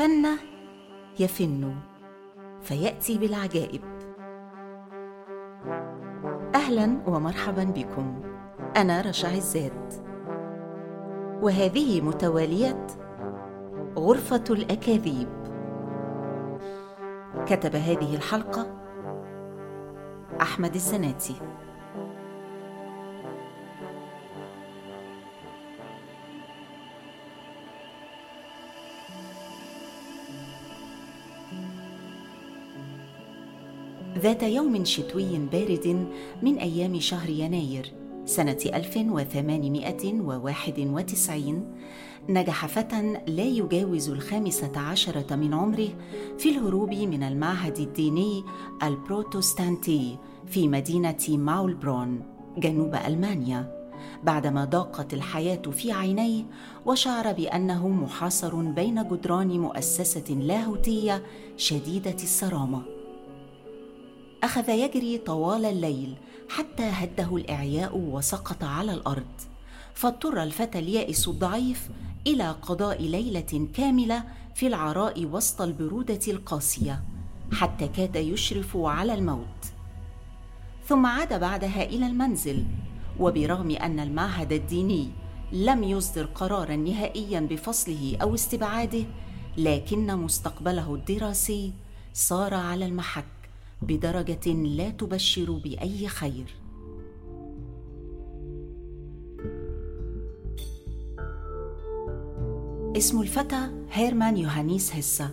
فن يفن فيأتي بالعجائب. أهلا ومرحبا بكم. أنا رشا عزات وهذه متواليه غرفة الأكاذيب. كتب هذه الحلقة أحمد الزناتي ذات يوم شتوي بارد من أيام شهر يناير سنة 1891 نجح فتى لا يجاوز الخامسة عشرة من عمره في الهروب من المعهد الديني البروتستانتي في مدينة ماولبرون جنوب ألمانيا. بعدما ضاقت الحياة في عينيه وشعر بأنه محاصر بين جدران مؤسسة لاهوتية شديدة الصرامة. أخذ يجري طوال الليل حتى هده الإعياء وسقط على الأرض فاضطر الفتى اليائس الضعيف إلى قضاء ليلة كاملة في العراء وسط البرودة القاسية حتى كاد يشرف على الموت. ثم عاد بعدها إلى المنزل وبرغم أن المعهد الديني لم يصدر قرارا نهائيا بفصله أو استبعاده لكن مستقبله الدراسي صار على المحك. بدرجة لا تبشر بأي خير. اسم الفتى هيرمان يوهانيس هيسا.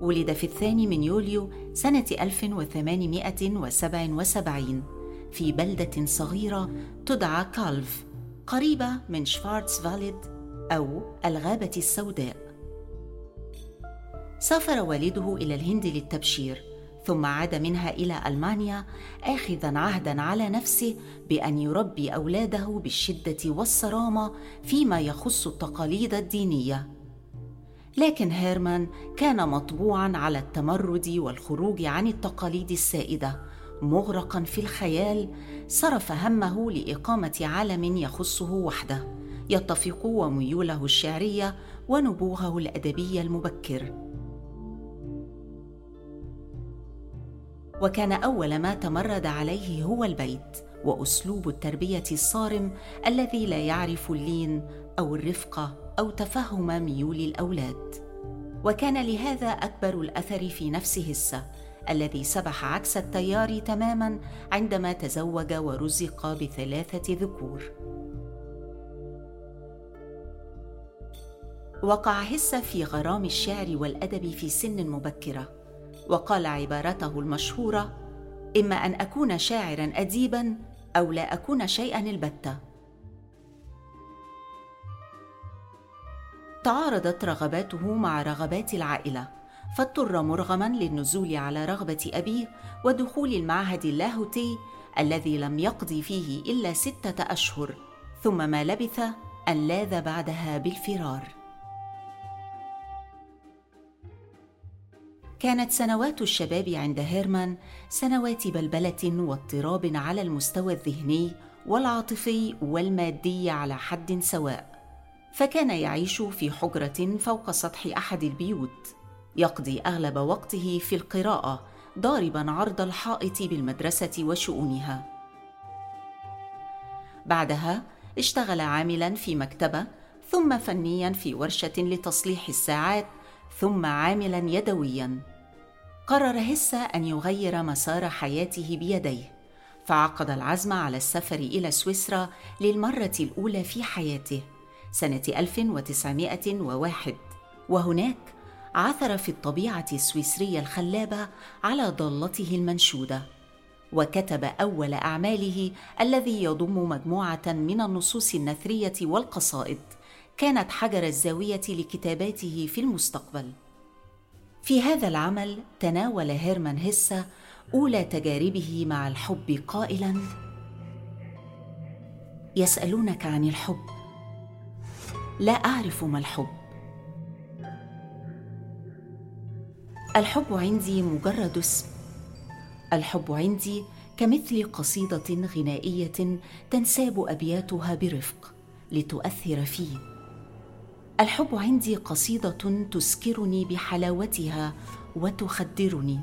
ولد في الثاني من يوليو سنة 1877 في بلدة صغيرة تدعى كالف قريبة من شفارتس فاليد أو الغابة السوداء. سافر والده إلى الهند للتبشير. ثم عاد منها إلى ألمانيا اخذا عهدا على نفسه بأن يربي أولاده بالشدة والصرامة فيما يخص التقاليد الدينية. لكن هيرمان كان مطبوعا على التمرد والخروج عن التقاليد السائدة. مغرقا في الخيال صرف همه لإقامة عالم يخصه وحده يتفق وميوله الشعرية ونبوغه الأدبي المبكر. وكان أول ما تمرد عليه هو البيت وأسلوب التربية الصارم الذي لا يعرف اللين أو الرفقه أو تفهم ميول الأولاد. وكان لهذا أكبر الأثر في نفس هسه الذي سبح عكس التيار تماما عندما تزوج ورزق بثلاثة ذكور. وقع هسه في غرام الشعر والأدب في سن مبكرة. وقال عبارته المشهورة إما أن أكون شاعرا اديبا أو لا أكون شيئا البتة. تعارضت رغباته مع رغبات العائلة فاضطر مرغما للنزول على رغبة أبيه ودخول المعهد اللاهوتي الذي لم يقضي فيه إلا ستة أشهر ثم ما لبث أن لاذ بعدها بالفرار. كانت سنوات الشباب عند هيرمان سنوات بلبلة واضطراب على المستوى الذهني والعاطفي والمادي على حد سواء. فكان يعيش في حجرة فوق سطح أحد البيوت يقضي أغلب وقته في القراءة ضاربا عرض الحائط بالمدرسة وشؤونها. بعدها اشتغل عاملا في مكتبة ثم فنيا في ورشة لتصليح الساعات ثم عاملا يدويا. قرر هسة أن يغير مسار حياته بيديه فعقد العزم على السفر إلى سويسرا للمرة الأولى في حياته سنة 1901 وهناك عثر في الطبيعة السويسرية الخلابة على ضالته المنشودة وكتب أول أعماله الذي يضم مجموعة من النصوص النثرية والقصائد. كانت حجر الزاوية لكتاباته في المستقبل. في هذا العمل تناول هيرمان هيسا أولى تجاربه مع الحب قائلا يسألونك عن الحب. لا أعرف ما الحب. الحب عندي مجرد اسم. الحب عندي كمثل قصيدة غنائية تنساب أبياتها برفق لتؤثر فيه. الحب عندي قصيدة تسكرني بحلاوتها وتخدرني.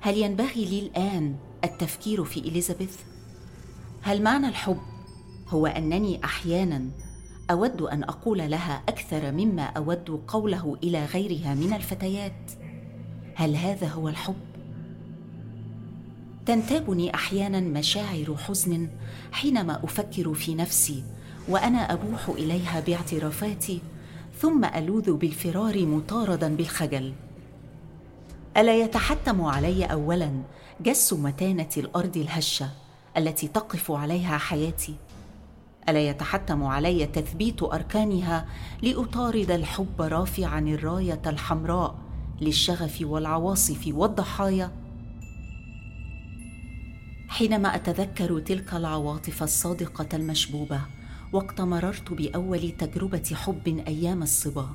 هل ينبغي لي الآن التفكير في إليزابيث؟ هل معنى الحب هو أنني أحيانا أود أن أقول لها أكثر مما أود قوله إلى غيرها من الفتيات؟ هل هذا هو الحب؟ تنتابني أحيانا مشاعر حزن حينما أفكر في نفسي وأنا أبوح إليها باعترافاتي ثم ألوذ بالفرار مطاردا بالخجل. ألا يتحتم علي اولا جس متانة الأرض الهشة التي تقف عليها حياتي. ألا يتحتم علي تثبيت أركانها لأطارد الحب رافعا الراية الحمراء للشغف والعواصف والضحايا. حينما أتذكر تلك العواطف الصادقة المشبوبة وقت مررت بأول تجربة حب أيام الصبا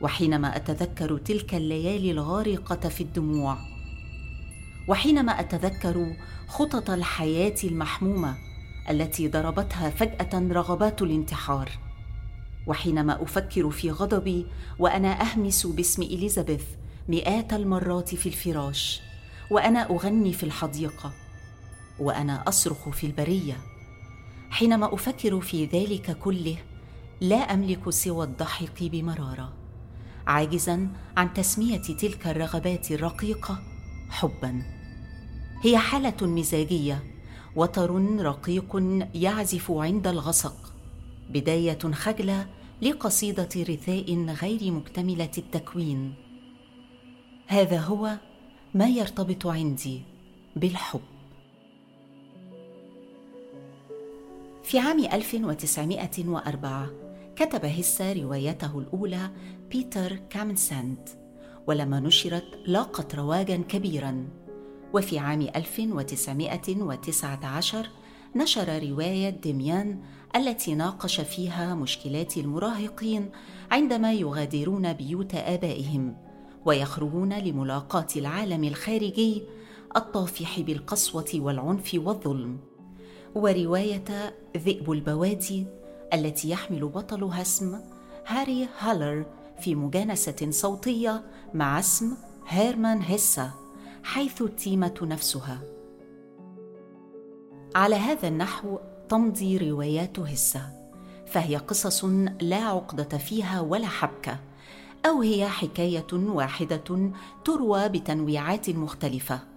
وحينما أتذكر تلك الليالي الغارقة في الدموع وحينما أتذكر خطط الحياة المحمومة التي ضربتها فجأة رغبات الانتحار وحينما أفكر في غضبي وأنا أهمس باسم إليزابيث مئات المرات في الفراش وأنا أغني في الحديقة وأنا أصرخ في البرية. حينما أفكر في ذلك كله لا أملك سوى الضحك بمرارة. عاجزا عن تسمية تلك الرغبات الرقيقة حبا. هي حالة مزاجية وتر رقيق يعزف عند الغسق. بداية خجلة لقصيدة رثاء غير مكتملة التكوين. هذا هو ما يرتبط عندي بالحب. في عام 1904 كتب هسة روايته الأولى بيتر كامنساند ولما نشرت لاقت رواجا كبيرا. وفي عام 1919 نشر رواية ديميان التي ناقش فيها مشكلات المراهقين عندما يغادرون بيوت آبائهم ويخرجون لملاقاة العالم الخارجي الطافح بالقسوة والعنف والظلم. ورواية ذئب البوادي التي يحمل بطلها اسم هاري هالر في مجانسة صوتية مع اسم هيرمان هيسا حيث التيمة نفسها. على هذا النحو تمضي روايات هسة فهي قصص لا عقدة فيها ولا حبكة أو هي حكاية واحدة تروى بتنويعات مختلفة.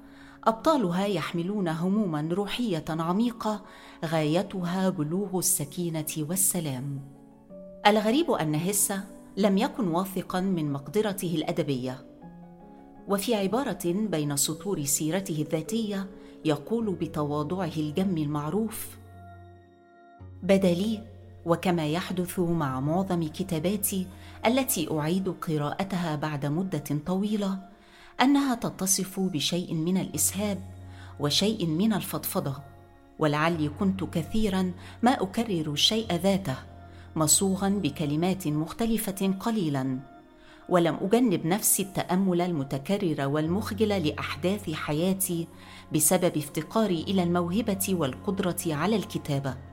أبطالها يحملون هموما روحية عميقة غايتها بلوغ السكينة والسلام. الغريب أن هسة لم يكن واثقا من مقدرته الأدبية. وفي عبارة بين سطور سيرته الذاتية يقول بتواضعه الجم المعروف بدا لي وكما يحدث مع معظم كتاباتي التي أعيد قراءتها بعد مدة طويلة أنها تتصف بشيء من الإسهاب وشيء من الفضفضة ولعلي كنت كثيرا ما أكرر الشيء ذاته مصوغا بكلمات مختلفة قليلا ولم أجنب نفسي التأمل المتكرر والمخجل لأحداث حياتي بسبب افتقاري إلى الموهبة والقدرة على الكتابة.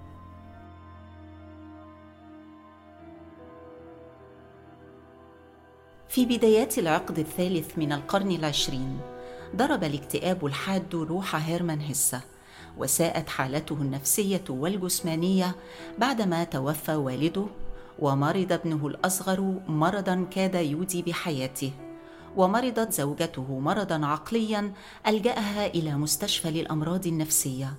في بدايات العقد الثالث من القرن العشرين ضرب الاكتئاب الحاد روح هيرمان هسة وساءت حالته النفسية والجسمانية بعدما توفى والده ومرض ابنه الأصغر مرضا كاد يودي بحياته ومرضت زوجته مرضا عقليا ألجأها إلى مستشفى للأمراض النفسية.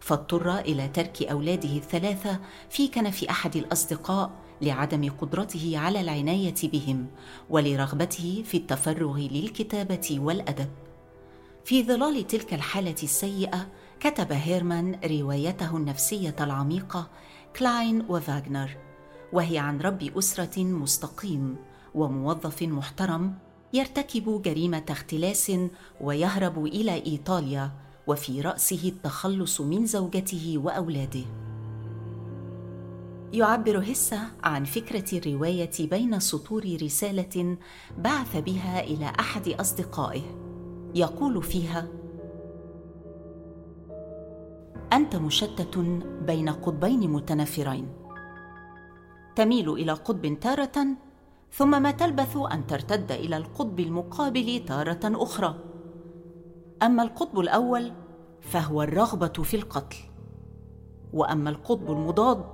فاضطر إلى ترك أولاده الثلاثة في كنف أحد الأصدقاء لعدم قدرته على العناية بهم ولرغبته في التفرغ للكتابة والأدب. في ظلال تلك الحالة السيئة كتب هيرمان روايته النفسية العميقة كلاين وفاغنر وهي عن رب أسرة مستقيم وموظف محترم يرتكب جريمة اختلاس ويهرب إلى إيطاليا وفي رأسه التخلص من زوجته وأولاده. يعبر هسة عن فكرة الرواية بين سطور رسالة بعث بها إلى أحد أصدقائه. يقول فيها: أنت مشتت بين قطبين متنافرين تميل إلى قطب تارة ثم ما تلبث أن ترتد إلى القطب المقابل تارة أخرى. أما القطب الأول فهو الرغبة في القتل وأما القطب المضاد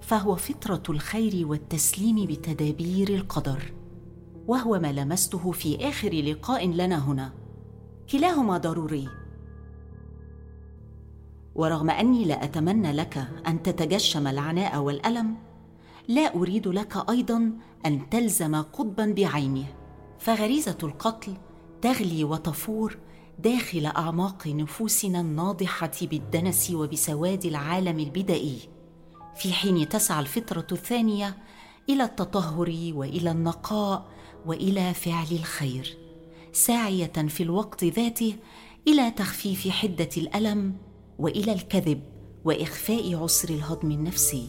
فهو فطرة الخير والتسليم بتدابير القدر وهو ما لمسته في آخر لقاء لنا هنا. كلاهما ضروري. ورغم أني لا أتمنى لك أن تتجشم العناء والألم لا أريد لك أيضا أن تلزم قطبا بعينه فغريزة القتل تغلي وتفور داخل أعماق نفوسنا الناضحة بالدنس وبسواد العالم البدئي في حين تسعى الفطرة الثانية إلى التطهر وإلى النقاء وإلى فعل الخير ساعية في الوقت ذاته إلى تخفيف حدة الألم وإلى الكذب وإخفاء عسر الهضم النفسي.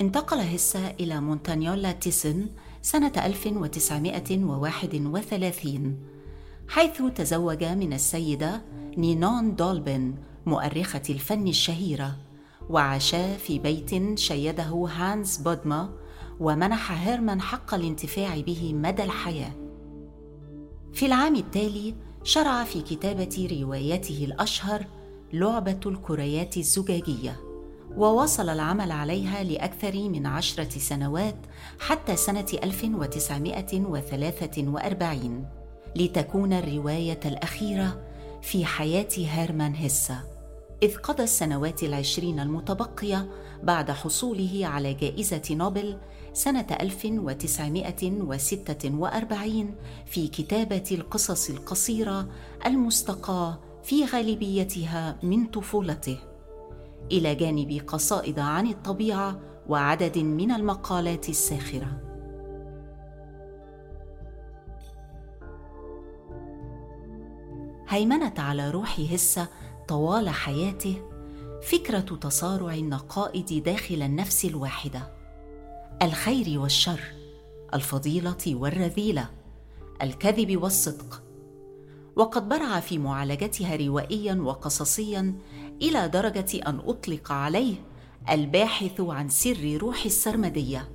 انتقل هسا إلى مونتانيولا تيسن سنة 1931 حيث تزوج من السيدة نينون دولبن مؤرخة الفن الشهيرة وعاشا في بيت شيده هانز بودما ومنح هيرمان حق الانتفاع به مدى الحياة. في العام التالي شرع في كتابة روايته الأشهر لعبة الكريات الزجاجية. وواصل العمل عليها لأكثر من عشرة سنوات حتى سنة 1943 لتكون الرواية الأخيرة في حياة هيرمان هيسا إذ قضى السنوات العشرين المتبقية بعد حصوله على جائزة نوبل سنة 1946 في كتابة القصص القصيرة المستقاة في غالبيتها من طفولته. إلى جانب قصائد عن الطبيعة وعدد من المقالات الساخرة. هيمنت على روح هسة طوال حياته فكرة تصارع النقائض داخل النفس الواحدة. الخير والشر الفضيلة والرذيلة الكذب والصدق. وقد برع في معالجتها روائيا وقصصيا إلى درجة أن أطلق عليه الباحث عن سر روح السرمدية.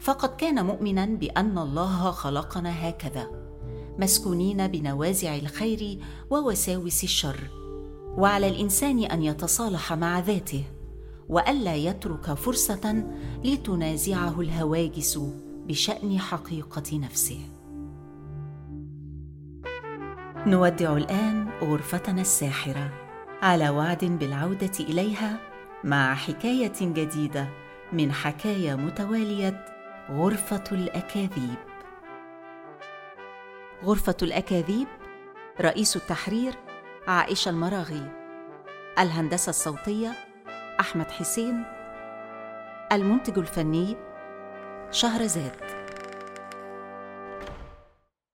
فقد كان مؤمنا بأن الله خلقنا هكذا مسكونين بنوازع الخير ووساوس الشر. وعلى الإنسان أن يتصالح مع ذاته وألا يترك فرصة لتنازعه الهواجس بشأن حقيقة نفسه. نودع الآن غرفتنا الساحرة. على وعد بالعودة إليها مع حكاية جديدة من حكايه متوالية غرفة الأكاذيب. غرفة الأكاذيب رئيس التحرير عائشة المراغي. الهندسة الصوتية أحمد حسين. المنتج الفني شهرزاد.